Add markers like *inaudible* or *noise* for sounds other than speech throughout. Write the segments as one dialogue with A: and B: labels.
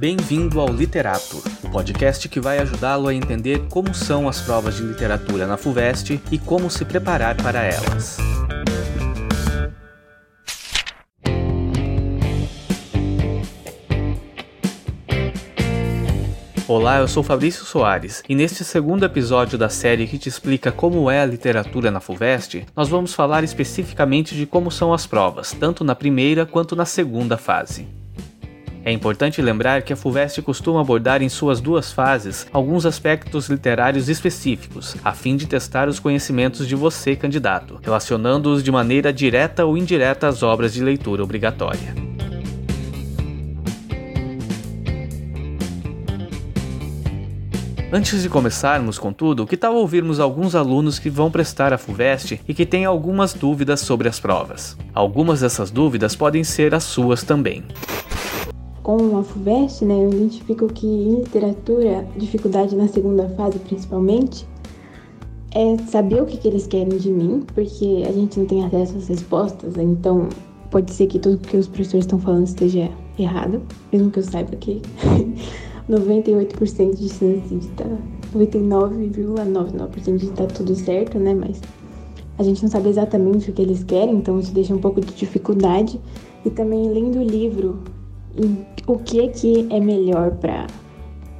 A: Bem-vindo ao Literato, o podcast que vai ajudá-lo a entender como são as provas de literatura na FUVEST e como se preparar para elas. Olá, eu sou Fabrício Soares e neste segundo episódio da série que te explica como é a literatura na FUVEST, nós vamos falar especificamente de como são as provas, tanto na primeira quanto na segunda fase. É importante lembrar que a FUVEST costuma abordar em suas duas fases alguns aspectos literários específicos, a fim de testar os conhecimentos de você, candidato, relacionando-os de maneira direta ou indireta às obras de leitura obrigatória. Antes de começarmos com tudo, que tal ouvirmos alguns alunos que vão prestar a FUVEST e que têm algumas dúvidas sobre as provas? Algumas dessas dúvidas podem ser as suas também.
B: Com a FUVEST, né, eu identifico que em literatura, dificuldade na segunda fase principalmente, é saber o que, que eles querem de mim, porque a gente não tem acesso às respostas, então pode ser que tudo que os professores estão falando esteja errado, mesmo que eu saiba que *laughs* 98% de chance de estar. Tá, 99,99% de estar tá tudo certo, né? Mas a gente não sabe exatamente o que eles querem, então isso deixa um pouco de dificuldade. E também lendo o livro, o que é que é melhor para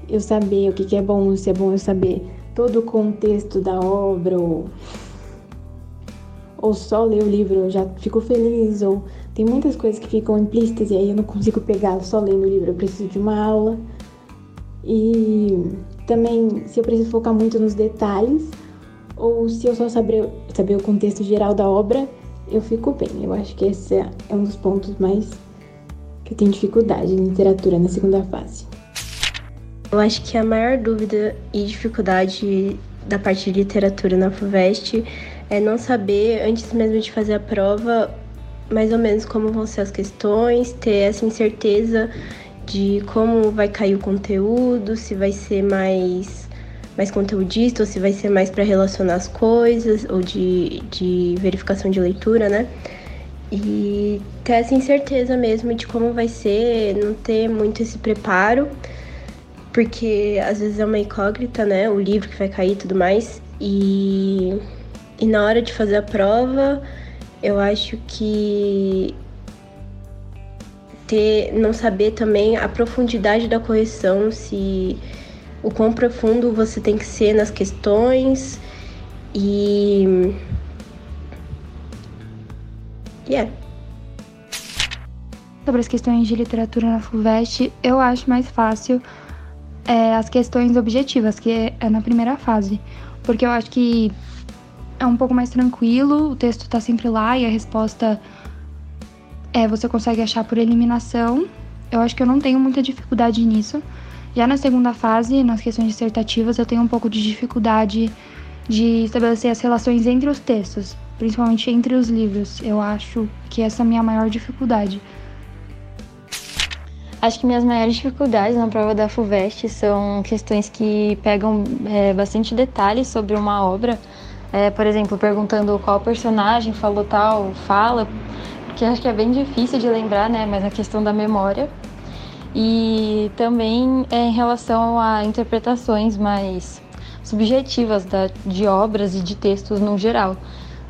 B: eu saber o que, que é bom, se é bom eu saber todo o contexto da obra ou, ou só ler o livro eu já fico feliz ou tem muitas coisas que ficam implícitas e aí eu não consigo pegar só lendo o livro, eu preciso de uma aula. E também se eu preciso focar muito nos detalhes ou se eu só saber, saber o contexto geral da obra, eu fico bem. Eu acho que esse é um dos pontos mais que tenho dificuldade em literatura na segunda fase.
C: Eu acho que a maior dúvida e dificuldade da parte de literatura na FUVEST é não saber, antes mesmo de fazer a prova, mais ou menos como vão ser as questões, ter essa incerteza de como vai cair o conteúdo, se vai ser mais mais conteudista ou se vai ser mais para relacionar as coisas ou de, de verificação de leitura, né? E ter essa incerteza mesmo de como vai ser, não ter muito esse preparo, porque às vezes é uma incógnita, né? O livro que vai cair e tudo mais. E, e na hora de fazer a prova, eu acho que ter, não saber também a profundidade da correção, se o quão profundo você tem que ser nas questões
D: e yeah. Sobre as questões de literatura na FUVEST, eu acho mais fácil é, as questões objetivas, que é na primeira fase. Porque eu acho que é um pouco mais tranquilo, o texto tá sempre lá e a resposta é, você consegue achar por eliminação. Eu acho que eu não tenho muita dificuldade nisso. Já na segunda fase, nas questões dissertativas, eu tenho um pouco de dificuldade de estabelecer as relações entre os textos, principalmente entre os livros. Eu acho que essa é a minha maior dificuldade.
E: Acho que minhas maiores dificuldades na prova da FUVEST são questões que pegam é, bastante detalhes sobre uma obra. É, por exemplo, perguntando qual personagem falou tal fala, que acho que é bem difícil de lembrar, né? Mas a questão da memória. E também é em relação a interpretações mais subjetivas da, de obras e de textos no geral,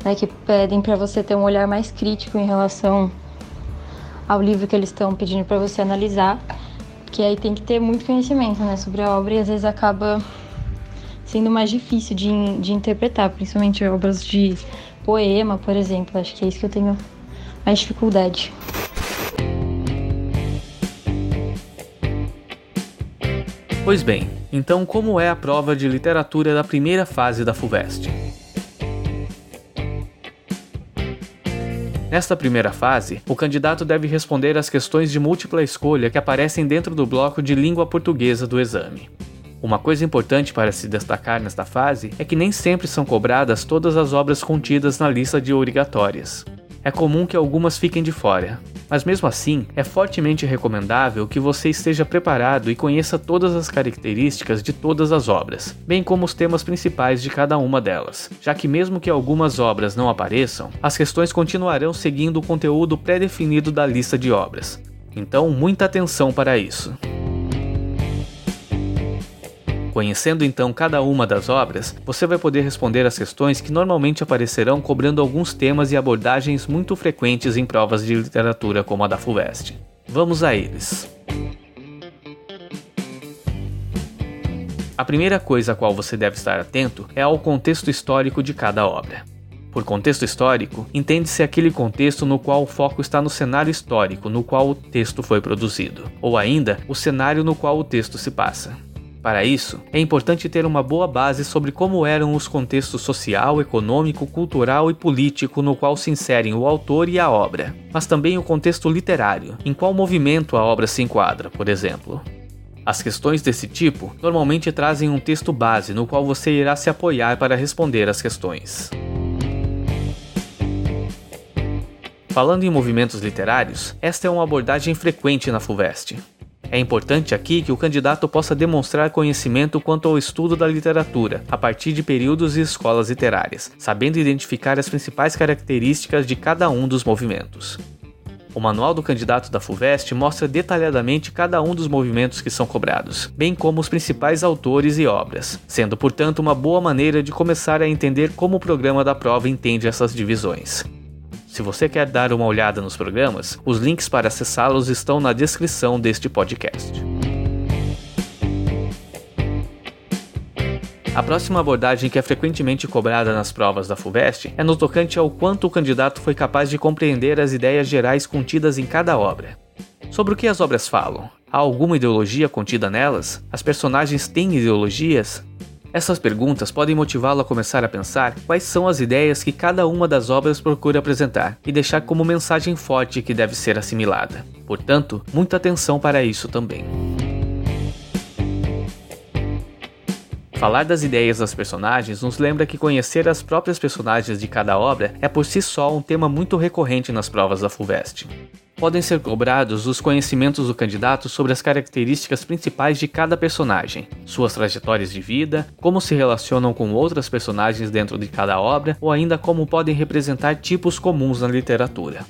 E: né? Que pedem para você ter um olhar mais crítico em relação ao livro que eles estão pedindo para você analisar. Que aí tem que ter muito conhecimento, né? Sobre a obra e às vezes acaba sendo mais difícil de, de interpretar, principalmente obras de poema, por exemplo. Acho que é isso que eu tenho mais dificuldade.
A: Pois bem, então como é a prova de literatura da primeira fase da FUVEST? Nesta primeira fase, o candidato deve responder às questões de múltipla escolha que aparecem dentro do bloco de língua portuguesa do exame. Uma coisa importante para se destacar nesta fase é que nem sempre são cobradas todas as obras contidas na lista de obrigatórias é comum que algumas fiquem de fora. Mas mesmo assim, é fortemente recomendável que você esteja preparado e conheça todas as características de todas as obras, bem como os temas principais de cada uma delas, já que mesmo que algumas obras não apareçam, as questões continuarão seguindo o conteúdo pré-definido da lista de obras. Então, muita atenção para isso. Conhecendo então cada uma das obras, você vai poder responder as questões que normalmente aparecerão cobrando alguns temas e abordagens muito frequentes em provas de literatura como a da FUVEST. Vamos a eles. A primeira coisa a qual você deve estar atento é ao contexto histórico de cada obra. Por contexto histórico, entende-se aquele contexto no qual o foco está no cenário histórico no qual o texto foi produzido, ou ainda o cenário no qual o texto se passa. Para isso, é importante ter uma boa base sobre como eram os contextos social, econômico, cultural e político no qual se inserem o autor e a obra, mas também o contexto literário, em qual movimento a obra se enquadra, por exemplo. As questões desse tipo normalmente trazem um texto base no qual você irá se apoiar para responder as questões. Falando em movimentos literários, esta é uma abordagem frequente na FUVEST. É importante aqui que o candidato possa demonstrar conhecimento quanto ao estudo da literatura, a partir de períodos e escolas literárias, sabendo identificar as principais características de cada um dos movimentos. O manual do candidato da FUVEST mostra detalhadamente cada um dos movimentos que são cobrados, bem como os principais autores e obras, sendo portanto uma boa maneira de começar a entender como o programa da prova entende essas divisões. Se você quer dar uma olhada nos programas, os links para acessá-los estão na descrição deste podcast. A próxima abordagem que é frequentemente cobrada nas provas da FUVEST é no tocante ao quanto o candidato foi capaz de compreender as ideias gerais contidas em cada obra. Sobre o que as obras falam? Há alguma ideologia contida nelas? As personagens têm ideologias? Essas perguntas podem motivá-lo a começar a pensar quais são as ideias que cada uma das obras procura apresentar e deixar como mensagem forte que deve ser assimilada. Portanto, muita atenção para isso também. Falar das ideias das personagens nos lembra que conhecer as próprias personagens de cada obra é por si só um tema muito recorrente nas provas da FUVEST. Podem ser cobrados os conhecimentos do candidato sobre as características principais de cada personagem, suas trajetórias de vida, como se relacionam com outras personagens dentro de cada obra ou ainda como podem representar tipos comuns na literatura.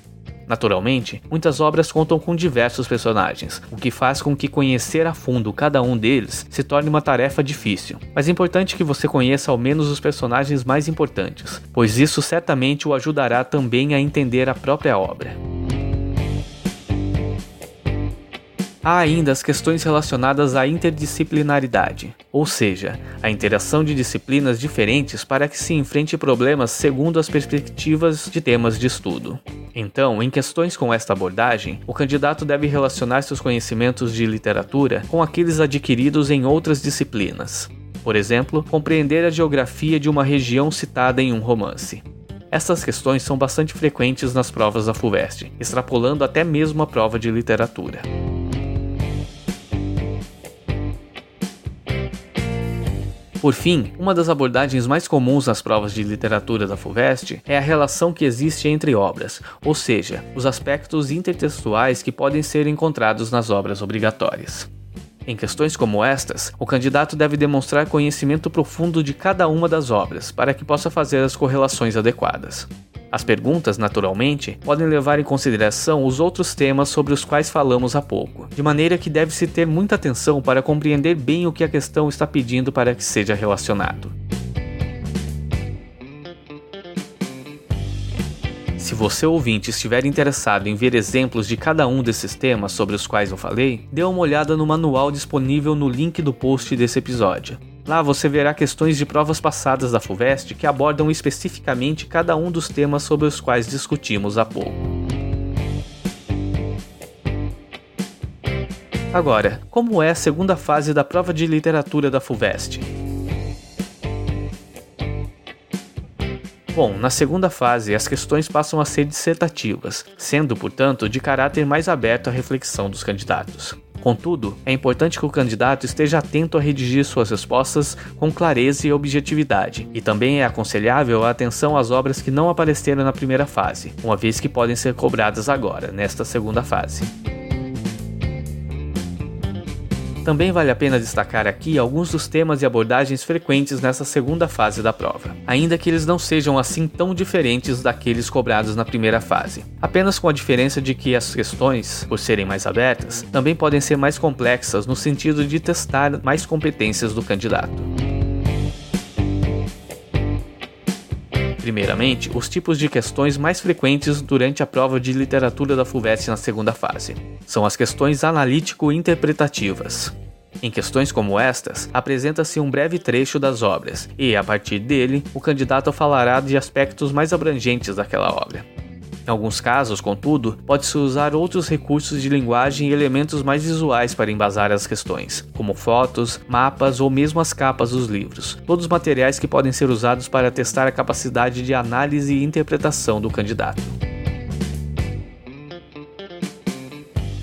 A: Naturalmente, muitas obras contam com diversos personagens, o que faz com que conhecer a fundo cada um deles se torne uma tarefa difícil. Mas é importante que você conheça ao menos os personagens mais importantes, pois isso certamente o ajudará também a entender a própria obra. Há ainda as questões relacionadas à interdisciplinaridade, ou seja, a interação de disciplinas diferentes para que se enfrente problemas segundo as perspectivas de temas de estudo. Então, em questões com esta abordagem, o candidato deve relacionar seus conhecimentos de literatura com aqueles adquiridos em outras disciplinas. Por exemplo, compreender a geografia de uma região citada em um romance. Essas questões são bastante frequentes nas provas da FUVEST, extrapolando até mesmo a prova de literatura. Por fim, uma das abordagens mais comuns nas provas de literatura da FUVEST é a relação que existe entre obras, ou seja, os aspectos intertextuais que podem ser encontrados nas obras obrigatórias. Em questões como estas, o candidato deve demonstrar conhecimento profundo de cada uma das obras para que possa fazer as correlações adequadas. As perguntas, naturalmente, podem levar em consideração os outros temas sobre os quais falamos há pouco, de maneira que deve-se ter muita atenção para compreender bem o que a questão está pedindo para que seja relacionado. Se você ouvinte estiver interessado em ver exemplos de cada um desses temas sobre os quais eu falei, dê uma olhada no manual disponível no link do post desse episódio. Lá você verá questões de provas passadas da FUVEST que abordam especificamente cada um dos temas sobre os quais discutimos há pouco. Agora, como é a segunda fase da prova de literatura da FUVEST? Bom, na segunda fase, as questões passam a ser dissertativas, sendo, portanto, de caráter mais aberto à reflexão dos candidatos. Contudo, é importante que o candidato esteja atento a redigir suas respostas com clareza e objetividade, e também é aconselhável a atenção às obras que não apareceram na primeira fase, uma vez que podem ser cobradas agora, nesta segunda fase. Também vale a pena destacar aqui alguns dos temas e abordagens frequentes nessa segunda fase da prova, ainda que eles não sejam assim tão diferentes daqueles cobrados na primeira fase, apenas com a diferença de que as questões, por serem mais abertas, também podem ser mais complexas no sentido de testar mais competências do candidato. Primeiramente, os tipos de questões mais frequentes durante a prova de literatura da FUVEST na segunda fase. São as questões analítico-interpretativas. Em questões como estas, apresenta-se um breve trecho das obras, e, a partir dele, o candidato falará de aspectos mais abrangentes daquela obra. Em alguns casos, contudo, pode-se usar outros recursos de linguagem e elementos mais visuais para embasar as questões, como fotos, mapas ou mesmo as capas dos livros, todos materiais que podem ser usados para testar a capacidade de análise e interpretação do candidato.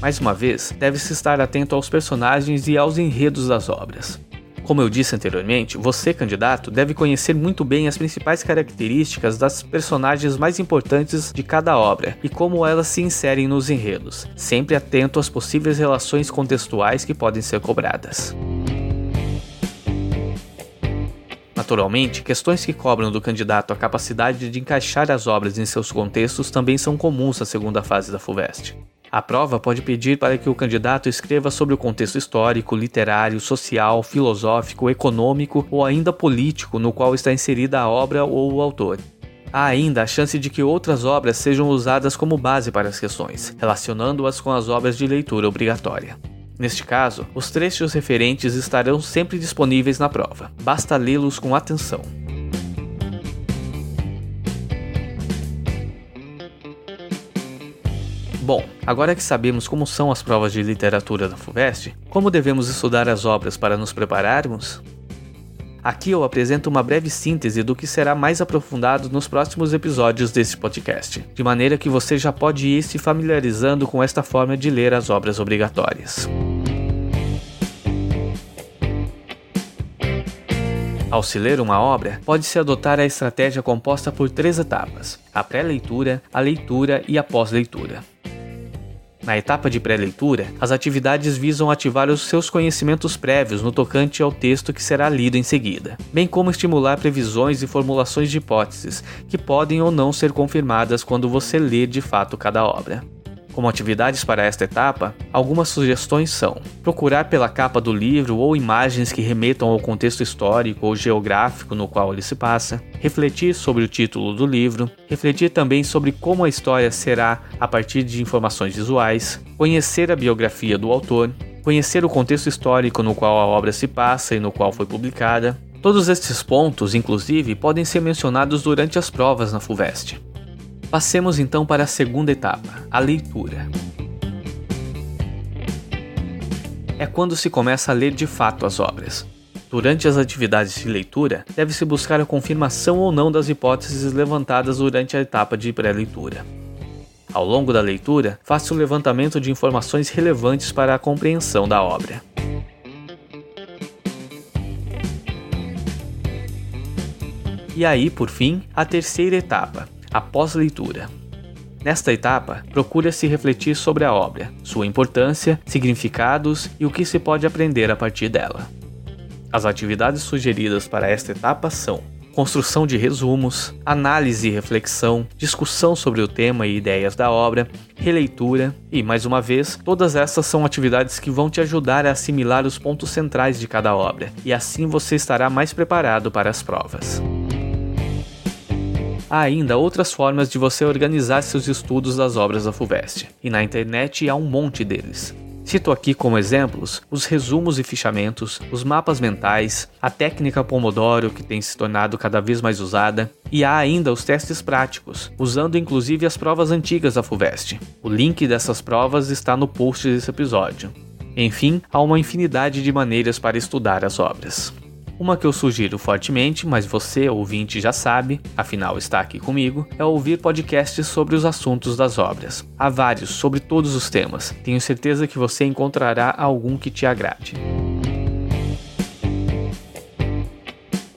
A: Mais uma vez, deve-se estar atento aos personagens e aos enredos das obras. Como eu disse anteriormente, você, candidato, deve conhecer muito bem as principais características das personagens mais importantes de cada obra e como elas se inserem nos enredos, sempre atento às possíveis relações contextuais que podem ser cobradas. Naturalmente, questões que cobram do candidato a capacidade de encaixar as obras em seus contextos também são comuns na segunda fase da FUVEST. A prova pode pedir para que o candidato escreva sobre o contexto histórico, literário, social, filosófico, econômico ou ainda político no qual está inserida a obra ou o autor. Há ainda a chance de que outras obras sejam usadas como base para as questões, relacionando-as com as obras de leitura obrigatória. Neste caso, os trechos referentes estarão sempre disponíveis na prova, basta lê-los com atenção. Bom, agora que sabemos como são as provas de literatura da FUVEST, como devemos estudar as obras para nos prepararmos? Aqui eu apresento uma breve síntese do que será mais aprofundado nos próximos episódios deste podcast, de maneira que você já pode ir se familiarizando com esta forma de ler as obras obrigatórias. Ao se ler uma obra, pode-se adotar a estratégia composta por três etapas: a pré-leitura, a leitura e a pós-leitura. Na etapa de pré-leitura, as atividades visam ativar os seus conhecimentos prévios no tocante ao texto que será lido em seguida, bem como estimular previsões e formulações de hipóteses que podem ou não ser confirmadas quando você ler de fato cada obra. Como atividades para esta etapa, algumas sugestões são: procurar pela capa do livro ou imagens que remetam ao contexto histórico ou geográfico no qual ele se passa, refletir sobre o título do livro, refletir também sobre como a história será a partir de informações visuais, conhecer a biografia do autor, conhecer o contexto histórico no qual a obra se passa e no qual foi publicada. Todos estes pontos, inclusive, podem ser mencionados durante as provas na FUVEST. Passemos então para a segunda etapa, a leitura. É quando se começa a ler de fato as obras. Durante as atividades de leitura, deve-se buscar a confirmação ou não das hipóteses levantadas durante a etapa de pré-leitura. Ao longo da leitura, faça o levantamento de informações relevantes para a compreensão da obra. E aí, por fim, a terceira etapa, após leitura. Nesta etapa, procura-se refletir sobre a obra, sua importância, significados e o que se pode aprender a partir dela. As atividades sugeridas para esta etapa são construção de resumos, análise e reflexão, discussão sobre o tema e ideias da obra, releitura e, mais uma vez, todas essas são atividades que vão te ajudar a assimilar os pontos centrais de cada obra, e assim você estará mais preparado para as provas. Há ainda outras formas de você organizar seus estudos das obras da FUVEST, e na internet há um monte deles. Cito aqui como exemplos os resumos e fichamentos, os mapas mentais, a técnica Pomodoro que tem se tornado cada vez mais usada, e há ainda os testes práticos, usando inclusive as provas antigas da FUVEST. O link dessas provas está no post desse episódio. Enfim, há uma infinidade de maneiras para estudar as obras. Uma que eu sugiro fortemente, mas você, ouvinte, já sabe, afinal está aqui comigo, é ouvir podcasts sobre os assuntos das obras. Há vários sobre todos os temas. Tenho certeza que você encontrará algum que te agrade.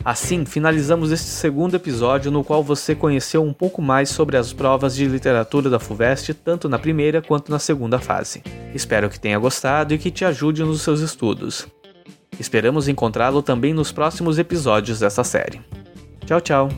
A: Assim, finalizamos este segundo episódio no qual você conheceu um pouco mais sobre as provas de literatura da FUVEST, tanto na primeira quanto na segunda fase. Espero que tenha gostado e que te ajude nos seus estudos. Esperamos encontrá-lo também nos próximos episódios dessa série. Tchau, tchau!